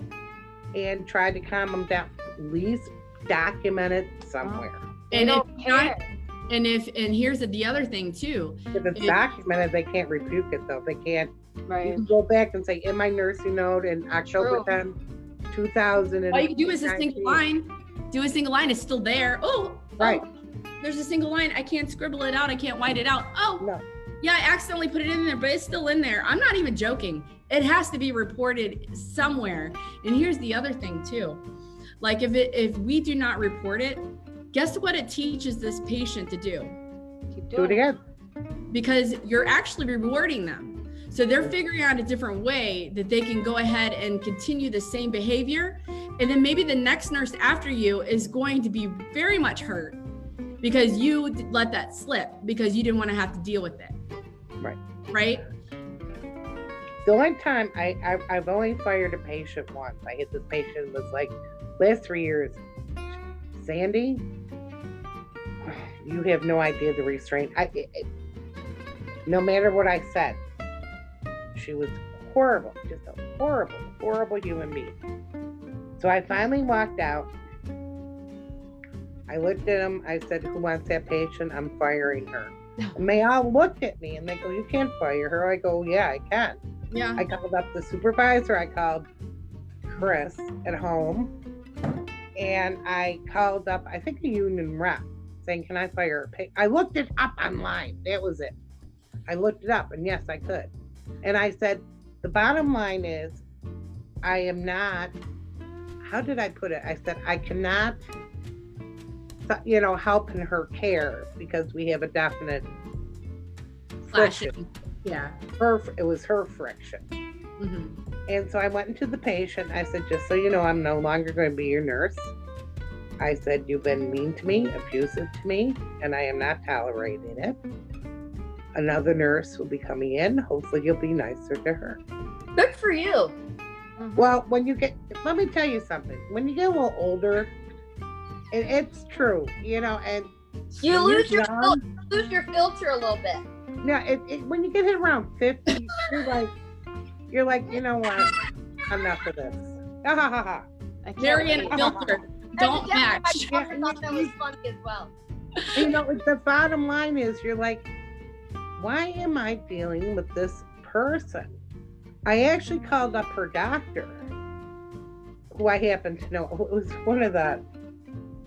and try to calm them down. At least document it somewhere. and don't if not, care. And if and here's the, the other thing too. If it's It- documented, they can't rebuke it though. They can't. Right. can go back and say, in my nursing note in October True. 10, 2000. All you can do is a single line. Do a single line. It's still there. Oh, oh Right. oh, there's a single line. I can't scribble it out. I can't white it out. Oh, No. yeah, I accidentally put it in there, but it's still in there. I'm not even joking. It has to be reported somewhere. And here's the other thing too. Like if it if we do not report it, guess what it teaches this patient to do? Keep Do it again. because you're actually rewarding them. So they're figuring out a different way that they can go ahead and continue the same behavior. And then maybe the next nurse after you is going to be very much hurt because you let that slip because you didn't want to have to deal with it. Right. Right? The only time I, I I've only fired a patient once. I hit this patient was like last three years. Sandy, you have no idea the restraint. I it, it- no matter what I said, she was horrible, just a horrible, horrible human being. So I finally walked out. I looked at him. I said, "Who wants that patient? I'm firing her." And they all looked at me and they go, "You can't fire her." I go, "Yeah, I can." Yeah. I called up the supervisor. I called Chris at home, and I called up I think a union rep saying, "Can I fire a pa-" I looked it up online. That was it. I looked it up, and yes, I could. And I said, "The bottom line is, I am not." How did I put it? I said, "I cannot." You know, help in her care because we have a definite friction. Yeah. Her, it was her friction. Mm-hmm. And so I went into the patient. I said, just so you know, I'm no longer going to be your nurse. I said, you've been mean to me, abusive to me, and I am not tolerating it. Another nurse will be coming in. Hopefully, you'll be nicer to her. Good for you. Mhm. Well, when you get, let me tell you something. When you get a little older, it, it's true, you know, and You lose your young, fil- lose your filter a little bit. Yeah, it, it, when you get hit around 50, you're like, you're like, you know what? Enough of this. Ha ha ha ha. I can't Marion filter. Don't Evidently, match. My brother thought that was funny as well. You know, the bottom line is, you're like, why am I dealing with this person? I actually called up her doctor, who I happen to know who was one of the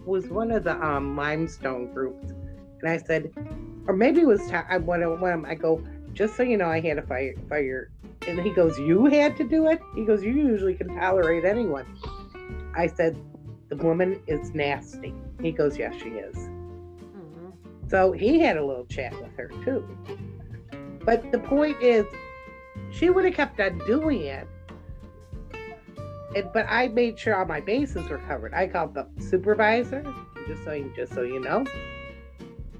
was one of the um, limestone groups, and I said, or maybe it was ta- I one of them. I go, just so you know, I had a fire fire, and he goes, you had to do it. He goes, you usually can tolerate anyone. I said, the woman is nasty. He goes, yes, she is. Mhm. So he had a little chat with her too. But the point is, she would have kept on doing it. And, but I made sure all my bases were covered. I called the supervisor, just so you, just so you know.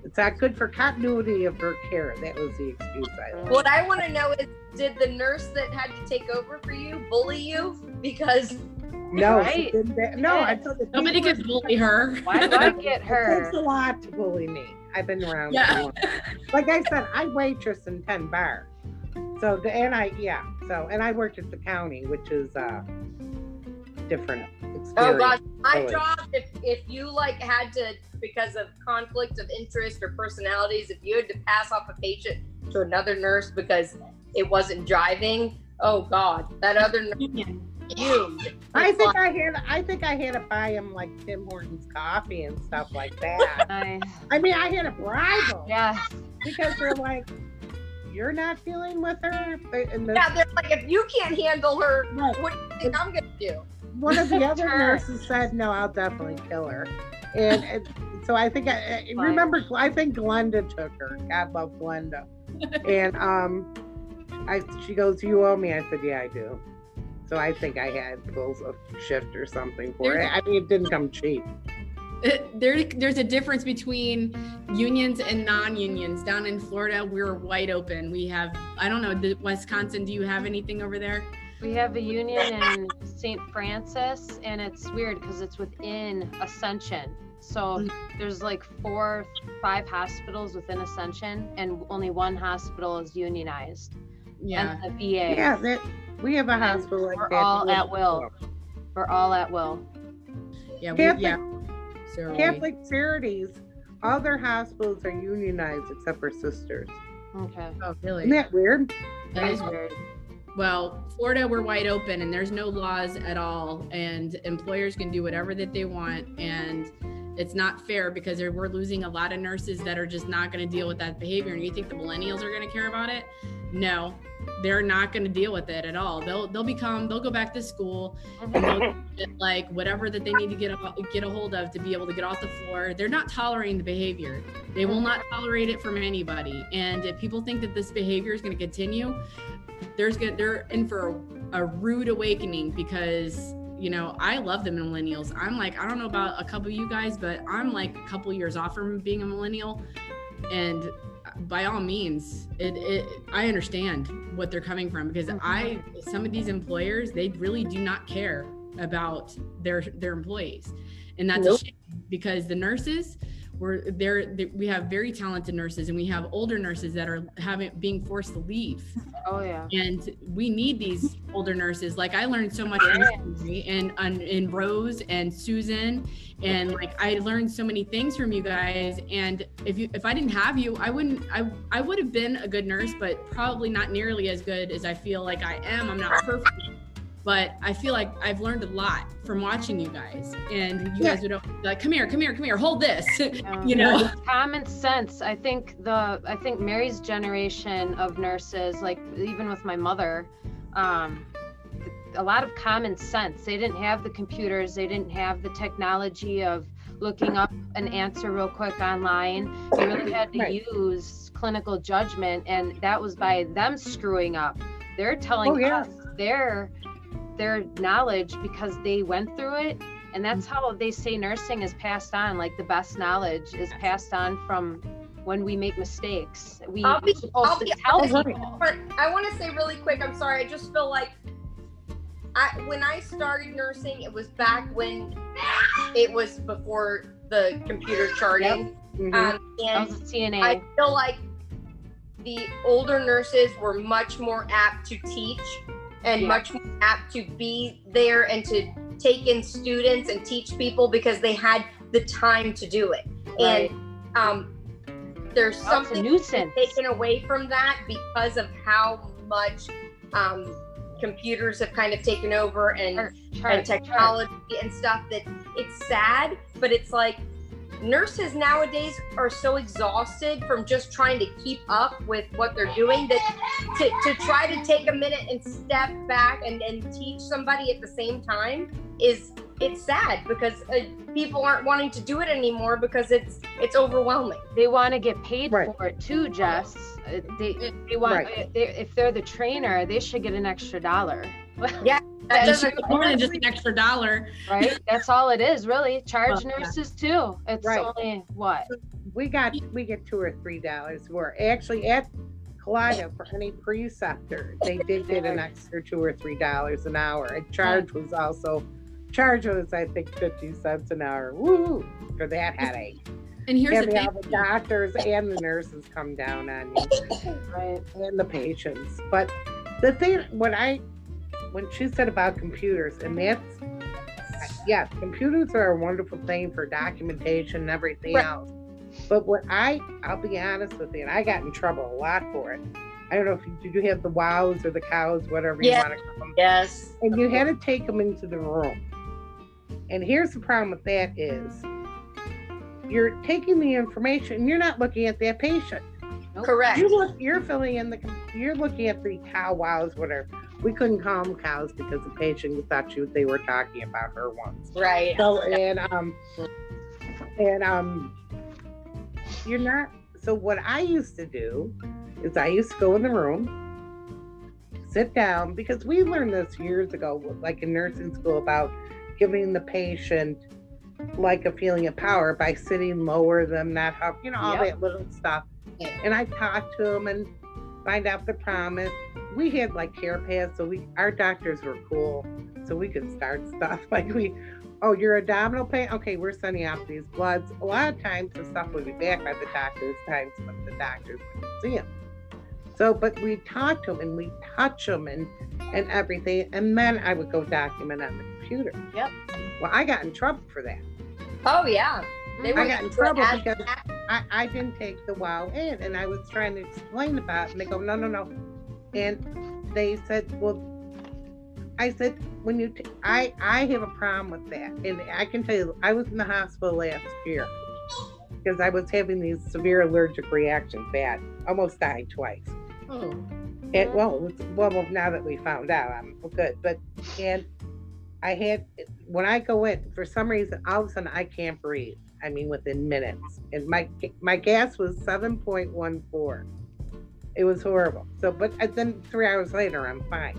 It's not good for continuity of her care. That was the excuse I. What I want to know is, did the nurse that had to take over for you bully you? Because No, Right. that- no, I told the Nobody people- can bully her. Why do I get her? It her? takes a lot to bully me. I've been around. Yeah. Like I said, I waitress in ten bars. So the and I yeah. So and I worked at the county, which is uh different experience. oh gosh, my Really. job if if you like had to because of conflict of interest or personalities, if you had to pass off a patient to another nurse because it wasn't driving, oh god, that other nurse I think I had I think I had to buy him like Tim Hortons coffee and stuff like that. I, I mean I had to bribe them yeah. because they're like, You're not dealing with her? And the, Yeah, they're like, if you can't handle her, Right. what do you think I'm gonna do? one of the other nurses said, "No, I'll definitely kill her." And, and so I think I, I remember. I think Glenda took her. God love Glenda. and um, I she goes, "You owe me." I said, "Yeah, I do." So I think I had bills of shift or something for it. I mean, it didn't come cheap. there, there's a difference between unions and non-unions. Down in Florida, we're wide open. We have, I don't know, the Wisconsin. Do you have anything over there? We have a union in St. Francis, and it's weird because it's within Ascension. So Mm. there's like four, five hospitals within Ascension, and only one hospital is unionized. Yeah. And the VA. Yeah, that we have a hospital like we're that. all at will. We're all at will. Yeah. We, Catholic- yeah. So are we. Catholic Charities, all their hospitals are unionized except for sisters. Okay. Oh, really? Isn't that weird? That is weird. Well, Florida, we're wide open and there's no laws at all, and employers can do whatever that they want. And it's not fair because we're losing a lot of nurses that are just not going to deal with that behavior. And you think the millennials are going to care about it? No, they're not going to deal with it at all. They'll they'll become they'll go back to school and get like whatever that they need to get a, get a hold of to be able to get off the floor. They're not tolerating the behavior. They will not tolerate it from anybody. And if people think that this behavior is going to continue, there's gonna they're in for a, a rude awakening because you know I love the millennials. I'm like I don't know about a couple of you guys, but I'm like a couple years off from being a millennial, and by all means, it, it I understand what they're coming from because mm-hmm. I some of these employers they really do not care about their their employees, and that's Nope. a shame because the nurses we're there we have very talented nurses and we have older nurses that are having being forced to leave. Oh yeah. and we need these older nurses. Like i learned so much Yes. and in rose and susan. And like i learned so many things from you guys. And if you if i didn't have you i wouldn't i i would have been a good nurse but probably not nearly as good as i feel like i am. I'm not perfect but i feel like i've learned a lot from watching you guys. And you Yeah. guys would be like come here come here come here hold this Um, you know? Common sense. I think the i think mary's generation of nurses like even with my mother um a lot of common sense. They didn't have the computers. They didn't have the technology of looking up an answer real quick online. You really had to Right. use clinical judgment and that was by them screwing up. They're telling Oh, yeah. us their their knowledge because they went through it and that's how they say nursing is passed on like the best knowledge is passed on from when we make mistakes we I'll be- supposed I'll to be tell honest. people But I want to say really quick, I'm sorry. I just feel like I when I started nursing, it was back when it was before the computer charting. Mhm. Um, I and was a CNA. I feel like the older nurses were much more apt to teach and Yeah. much more apt to be there and to take in students and teach people because they had the time to do it. Right. And um, there's it's a something nuisance. taken away from that because of how much um, computers have kind of taken over and Or and chart- technology and stuff that it's sad, but it's like nurses nowadays are so exhausted from just trying to keep up with what they're doing that to, to try to take a minute and step back and, and teach somebody at the same time is it's sad because uh, people aren't wanting to do it anymore because it's it's overwhelming they want to get paid Right. for it too, Jess. Uh, They, they want Right. they, if they're the trainer, they should get an extra dollar. that And doesn't more than just an extra dollar. right? That's all it is, really. Charge Well, yeah. nurses too. It's Right. only what? we got we get two or three dollars more. Actually, at Collider for any preceptor, they did get an extra two or three dollars an hour. And charge was also charge was I think fifty cents an hour. Woo for that headache. And here's the thing. the doctors and the nurses come down on you Right. and the patients. But the thing when I when she said about computers, and that's yeah, computers are a wonderful thing for documentation and everything Right. else. But what I I'll be honest with you, and I got in trouble a lot for it. I don't know if you did you have the wows or the cows, whatever you want to call them, yes and you had to take them into the room. And here's the problem with that is you're taking the information and you're not looking at that patient. correct You look, you're filling in the, you're looking at the cow wows, whatever. We couldn't call them cows because the patient thought you, they were talking about her once. right So, and, um, and, um, you're not, so what I used to do is I used to go in the room, sit down, because we learned this years ago, like in nursing school about giving the patient like a feeling of power by sitting lower than that, you know, all Yep. that little stuff. And I talked to them and find out the promise. We had like care paths, so we our doctors were cool, so we could start stuff like we. Oh, you're abdominal pain. Okay, we're sending out these bloods. A lot of times the stuff would be back by the doctor's times, but the doctors wouldn't see them. So, but we talk to them and we touch them and and everything, and then I would go document on the computer. Yep. Well, I got in trouble for that. oh yeah they Mhm. I were got in trouble because. I, I didn't take the wow in and I was trying to explain about it and they go, no, no, no. And they said, well, I said, when you, t- I, I have a problem with that. And I can tell you, I was in the hospital last year because I was having these severe allergic reactions bad, almost died twice. Oh, And well, well, now that we found out, I'm good. But and I had when I go in for some reason, all of a sudden I can't breathe. I mean, within minutes, and my my gas was seven point one four. It was horrible. So, but uh, then three hours later, I'm fine.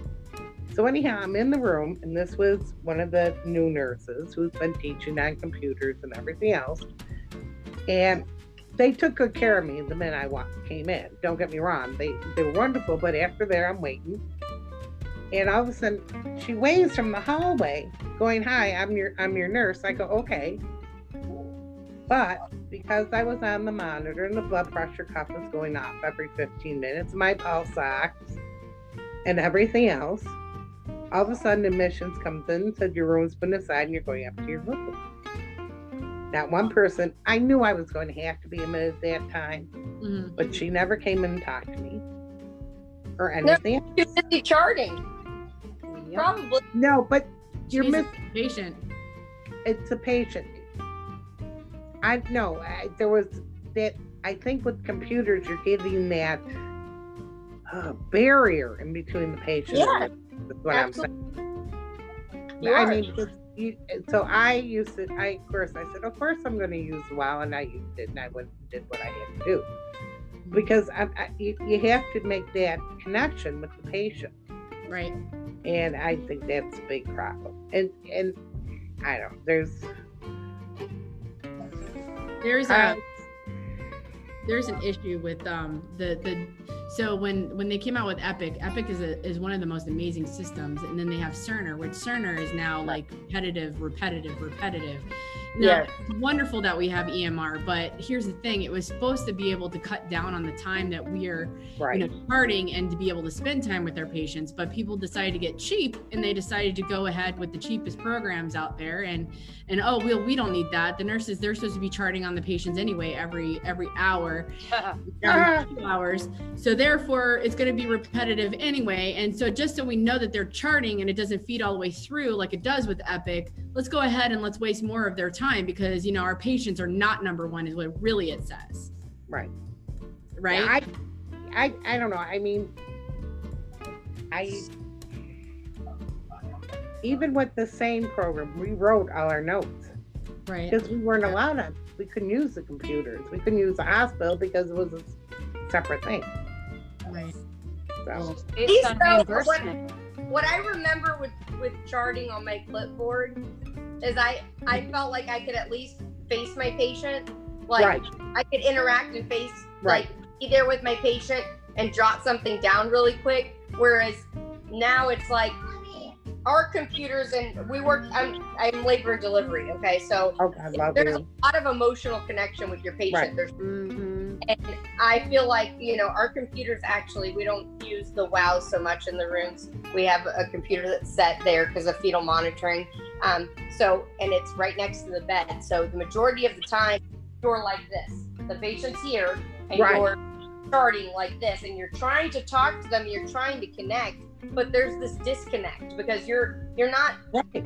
So anyhow, I'm in the room, and this was one of the new nurses who's been teaching on computers and everything else. And they took good care of me the minute I came in. Don't get me wrong; they they were wonderful. But after there, I'm waiting, and all of a sudden, she waves from the hallway, going, "Hi, I'm your I'm your nurse." I go, "Okay," but because I was on the monitor and the blood pressure cuff was going off every 15 minutes, my pulse ox and everything else, all of a sudden admissions comes in and said your room's been assigned and you're going up to your room. Not one person. I knew I was going to have to be admitted that time, mhm. but she never came in and talked to me or anything. too busy charting Yep. probably No, but you're missing. patient. It's a patient. I know I, there was that. I think with computers, you're getting that uh, barrier in between the patient. Yeah, That's what I'm saying. I mean, you, so I used it. I of course I said, of course I'm going to use WoW, and I used it, and I went and did what I had to do because I, I, you, you have to make that connection with the patient, Right. and I think that's a big problem. And and I don't. There's There's a there's an issue with um the the so when when they came out with Epic, Epic is a, is one of the most amazing systems, and then they have Cerner, which Cerner is now like repetitive, repetitive, repetitive. Now, Yeah. it's wonderful that we have EMR, but here's the thing: it was supposed to be able to cut down on the time that we are Right. you know charting and to be able to spend time with our patients but people decided to get cheap and they decided to go ahead with the cheapest programs out there and and oh well we don't need that the nurses they're supposed to be charting on the patients anyway every every hour every two hours so therefore it's going to be repetitive anyway and so just so we know that they're charting and it doesn't feed all the way through like it does with epic let's go ahead and let's waste more of their time because you know our patients are not number one is what really it says Right. right I, I, I don't know. I mean, I even with the same program, we wrote all our notes right because we weren't allowed to. We couldn't use the computers. We couldn't use the hospital because it was a separate thing. right So Based These on though, reimbursement. what I remember with with charting on my clipboard is I I felt like I could at least face my patient. Like right, I could interact and face Right. like be there with my patient and jot something down really quick. Whereas now it's like our computers and we work I'm I'm labor and delivery, okay? So okay, I love there's a lot of emotional connection with your patient. Right. There's Mhm. and I feel like, you know, our computers actually, we don't use the wow so much in the rooms. We have a computer that's set there because of fetal monitoring. Um, so, and it's right next to the bed. So, the majority of the time, you're like this. The patient's here, and Right. you're starting like this, and you're trying to talk to them, you're trying to connect, but there's this disconnect because you're you're not Right,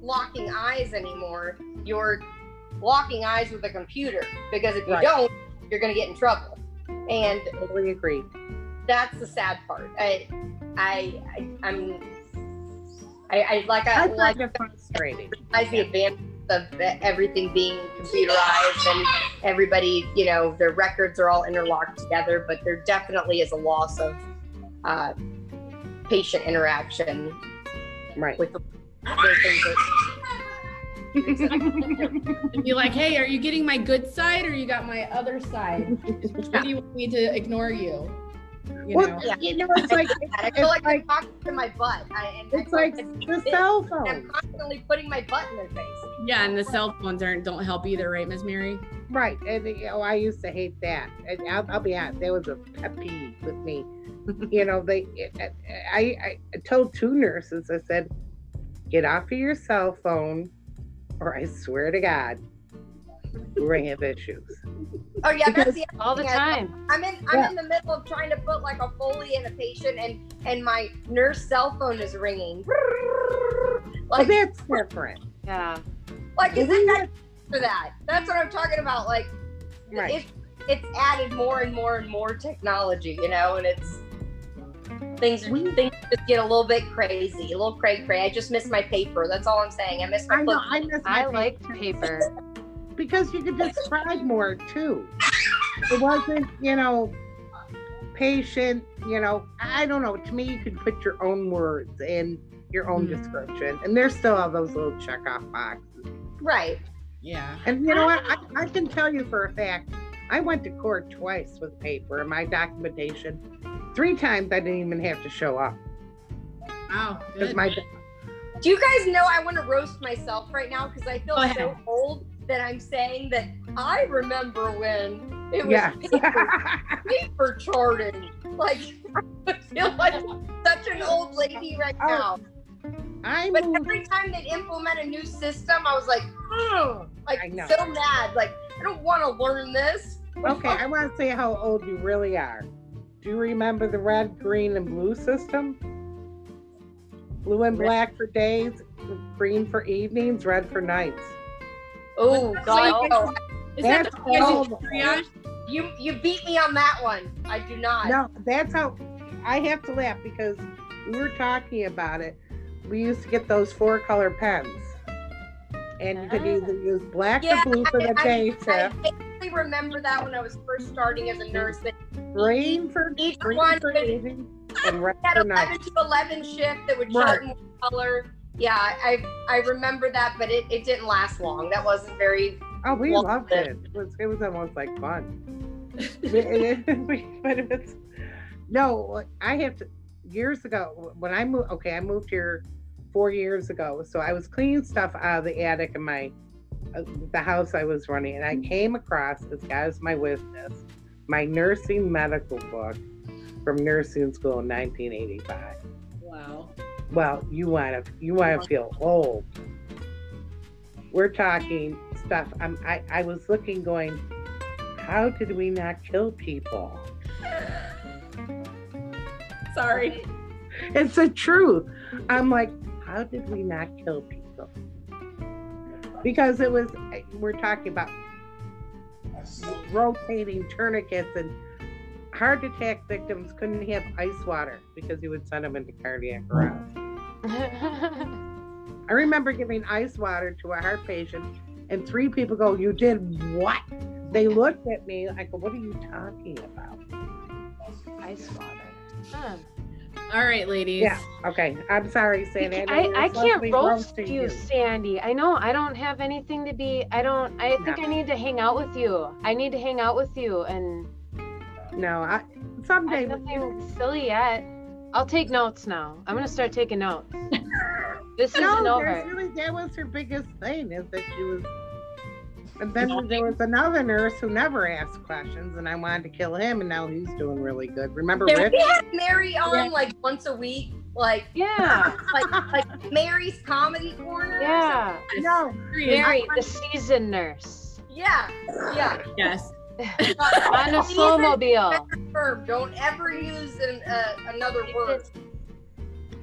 locking eyes anymore. You're locking eyes with a computer because if you Right. don't, you're going to get in trouble. And totally agree. that's the sad part. I, I, I I'm, I, I like I, I like it frustrating. I the advantage of everything being computerized and everybody, you know, their records are all interlocked together. But there definitely is a loss of uh, patient interaction Right. with the, the things that and be like, hey, are you getting my good side or you got my other side? Or do you want me to ignore you? You Well, know? Yeah. you know, it's like I feel like, like they're talking to my butt. I, and it's feel like it's- the cell phone. I'm constantly putting my butt in their face. Yeah, and the cell phones aren't don't help either, right, Miss Mary? Right, and you know, I used to hate that. And I'll, I'll be honest, there was a pet peeve with me. you know, they, I, I told two nurses, I said, get off of your cell phone, or I swear to God, we're gonna issues. Oh yeah, Because- that's the All the I- time. I'm in I'm Yeah. in the middle of trying to put like a Foley in a patient and and my nurse cell phone is ringing. Well, Like that's different. Yeah. like is it we that for that? That's what I'm talking about. Like Right. it's it's added more and more and more technology, you know, and it's things We- things just get a little bit crazy, a little cray cray. I just miss my paper. That's all I'm saying. I miss my I know, I miss my I paper liked paper. Because you could describe more too. It wasn't, you know, patient, you know, I don't know. To me, you could put your own words in your own Mm. description, and there's still all those little check off boxes. right. Yeah. And you know what? I, I can tell you for a fact, I went to court twice with paper and my documentation. Three times I didn't even have to show up Wow. Good. my Do you guys know I want to roast myself right now because I feel Go ahead. so old that I'm saying that I remember when it was yeah. paper, paper charting. Like I feel like such an old lady right Oh, now. I But every time they'd implement a new system, I was like, "Ugh," like so mad. Like I don't want to learn this. Okay, I want to say how old you really are. Do you remember the red, green, and blue system? Blue and black for days, green for evenings, red for nights. Oh God, no. Is that the triage? you you beat me on that one. I do not. No, that's how I have to laugh because we were talking about it. We used to get those four color pens. And you could Ah. either use black Yeah, or blue for the I- day I shift, vaguely remember that when I was first starting as a nurse. That green for each green one for and red had for 11 night. to 11 shift that would Right. chart in color. Yeah, I I remember that, but it, it didn't last long. That wasn't very. Oh, we Well, loved it. It was it was almost like fun. but it's no, I have to. Years ago, when I moved, okay, I moved here four years ago, so I was cleaning stuff out of the attic in my uh, the house I was running, and I came across as as my witness my nursing medical book from nursing school in 1985. Wow. Well, you want to you want to feel old. We're talking stuff. I'm, I I was looking, going, how did we not kill people? Sorry. It's the truth. I'm like, how did we not kill people? Because it was, we're talking about rotating tourniquets and heart attack victims couldn't have ice water because you would send them into cardiac arrest. I remember giving ice water to a heart patient, and three people go, You did what? They looked at me. I go, What are you talking about? Ice water. Huh. All right, ladies. Yeah. Okay. I'm sorry, Sandy. I, I can't be roast roasting you, Sandy. I know I don't have anything to be. I don't. I think No. I need to hang out with you. I need to hang out with you, and No, I I someday. have nothing silly yet. I'll take notes now. I'm gonna start taking notes. This isn't No, over. there's really that was her biggest thing is that she was. And then there was another nurse who never asked questions, and I wanted to kill him, and now he's doing really good. Remember Can Rich? we had Mary on like once a week? Like Yeah, like like Mary's comedy corner? yeah. No, Mary, the season nurse. Yeah. Yeah. Yes. on a snowmobile. Confirmed. Don't ever use an, uh, another word.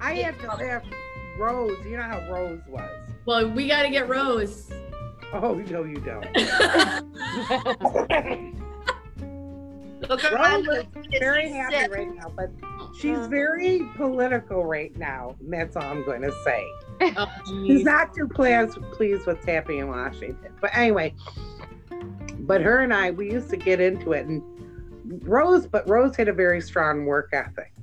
I have to have Rose. You know how Rose was. Well, we got to get Rose. Oh no, you don't. Look at Rose is very happy right now, but she's very political right now. And that's all I'm going to say. Oh, She's not too pleased pleased what's happening in Washington. But anyway, but her and I, we used to get into it, and Rose, but Rose had a very strong work ethic.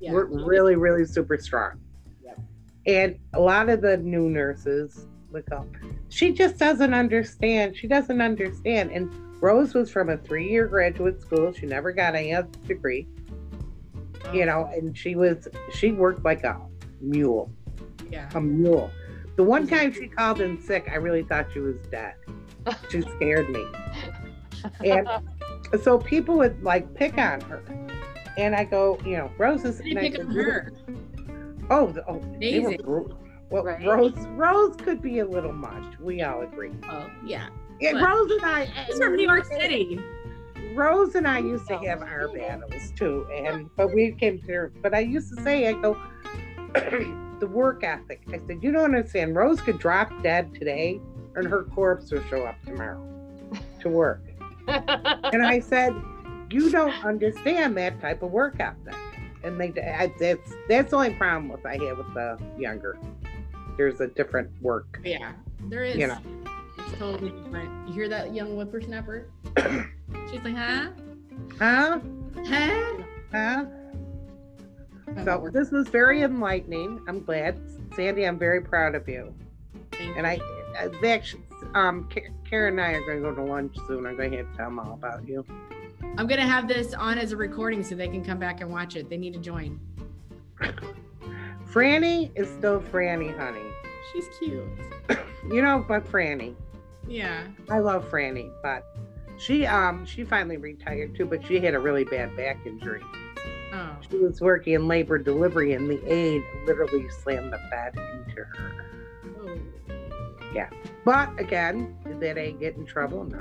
Yeah. We're really, really super strong. Yep. And a lot of the new nurses would go, she just doesn't understand. She doesn't understand. And Rose was from a three year graduate school. She never got any other degree, you know, and she was, she worked like a mule, Yeah. a mule. The one time she called in sick, I really thought she was dead. She scared me. And so people would like pick on her. And I go, you know, Rose is. They pick on her. Oh, the, oh they were Amazing. well, Right. Rose Rose could be a little much. We all agree. Oh, yeah. Yeah, But- Rose and I. She's from New York City. Rose and I used to oh, have our battles too, and but we came to. But I used to say, I go, the work ethic. I said, you don't understand. Rose could drop dead today, and her corpse will show up tomorrow to work. And I said, you don't understand that type of work ethic. And they, I, that's that's the only problem with I have with the younger. There's a different work. Yeah. There is. You know. It's totally different. You hear that young whippersnapper? She's like, huh? Huh? Huh? Huh? So this was very enlightening. I'm glad, Sandy. I'm very proud of you. Thank And I, I they actually, um, Karen and I are going to go to lunch soon. I'm going to have to tell them all about you. I'm gonna have this on as a recording so they can come back and watch it. They need to join. Franny is still Franny, honey. She's cute. You know, but Franny. Yeah. I love Franny, but she um she finally retired too, but she had a really bad back injury. Oh. She was working in labor delivery, and the aide literally slammed the bed into her. oh. But again, did that aide get in trouble? No.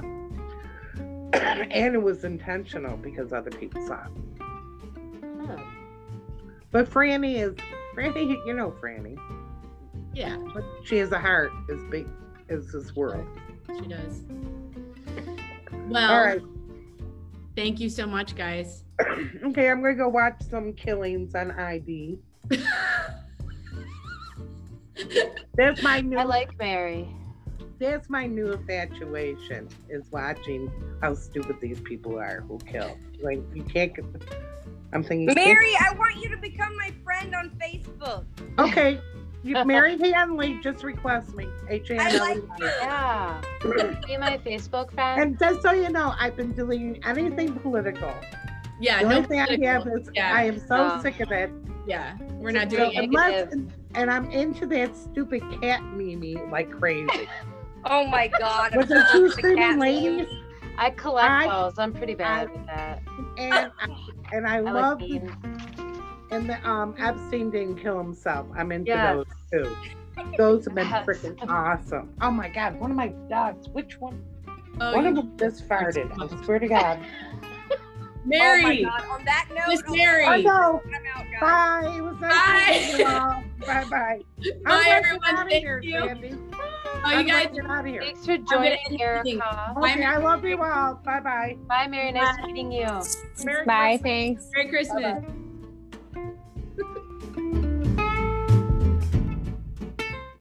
and it was intentional because other people saw it. Huh. But Franny is Franny, you know Franny, Yeah, but she has a heart as big as this world. she does. Well, All right, thank you so much, guys. okay, I'm gonna go watch some killings on ID. That's my new. I like Mary. that's my new infatuation is watching how stupid these people are who kill. Like you can't. get- I'm thinking. Mary, I want you to become my friend on Facebook. Okay, you, Mary Hainley, just request me. H A I N L like E Y. you. Yeah. Be my Facebook friend. And just so you know, I've been deleting anything political. Yeah, The no only thing I have is Yeah. I am so Oh. sick of it. Yeah, we're not So doing it. unless, Negative. And I'm into that stupid cat meme like crazy. Oh my god. With I'm the two sick of cat screaming ladies, I collect I- those. I'm pretty bad with that. and I, and I, I love like the, and the um Epstein didn't kill himself. I'm into Yes. those too. Those have been Yes. freaking awesome. Oh my god, one of my dogs. Which one? Oh, one of them just farted. I swear to God. Mary. Oh my god. On that note, Miss Mary. I know. I'm out, guys. Bye. It was nice Bye. meeting you all. Bye bye. Bye, everyone. Thank here, you. Sandy. Oh, you I'm guys. gonna get out of here. Thanks for gonna joining, end the meeting. Erica. Okay, I love you all. Bye bye. Bye, Mary. Nice meeting you. Merry Bye. Christmas. Thanks. Merry Christmas. Bye-bye.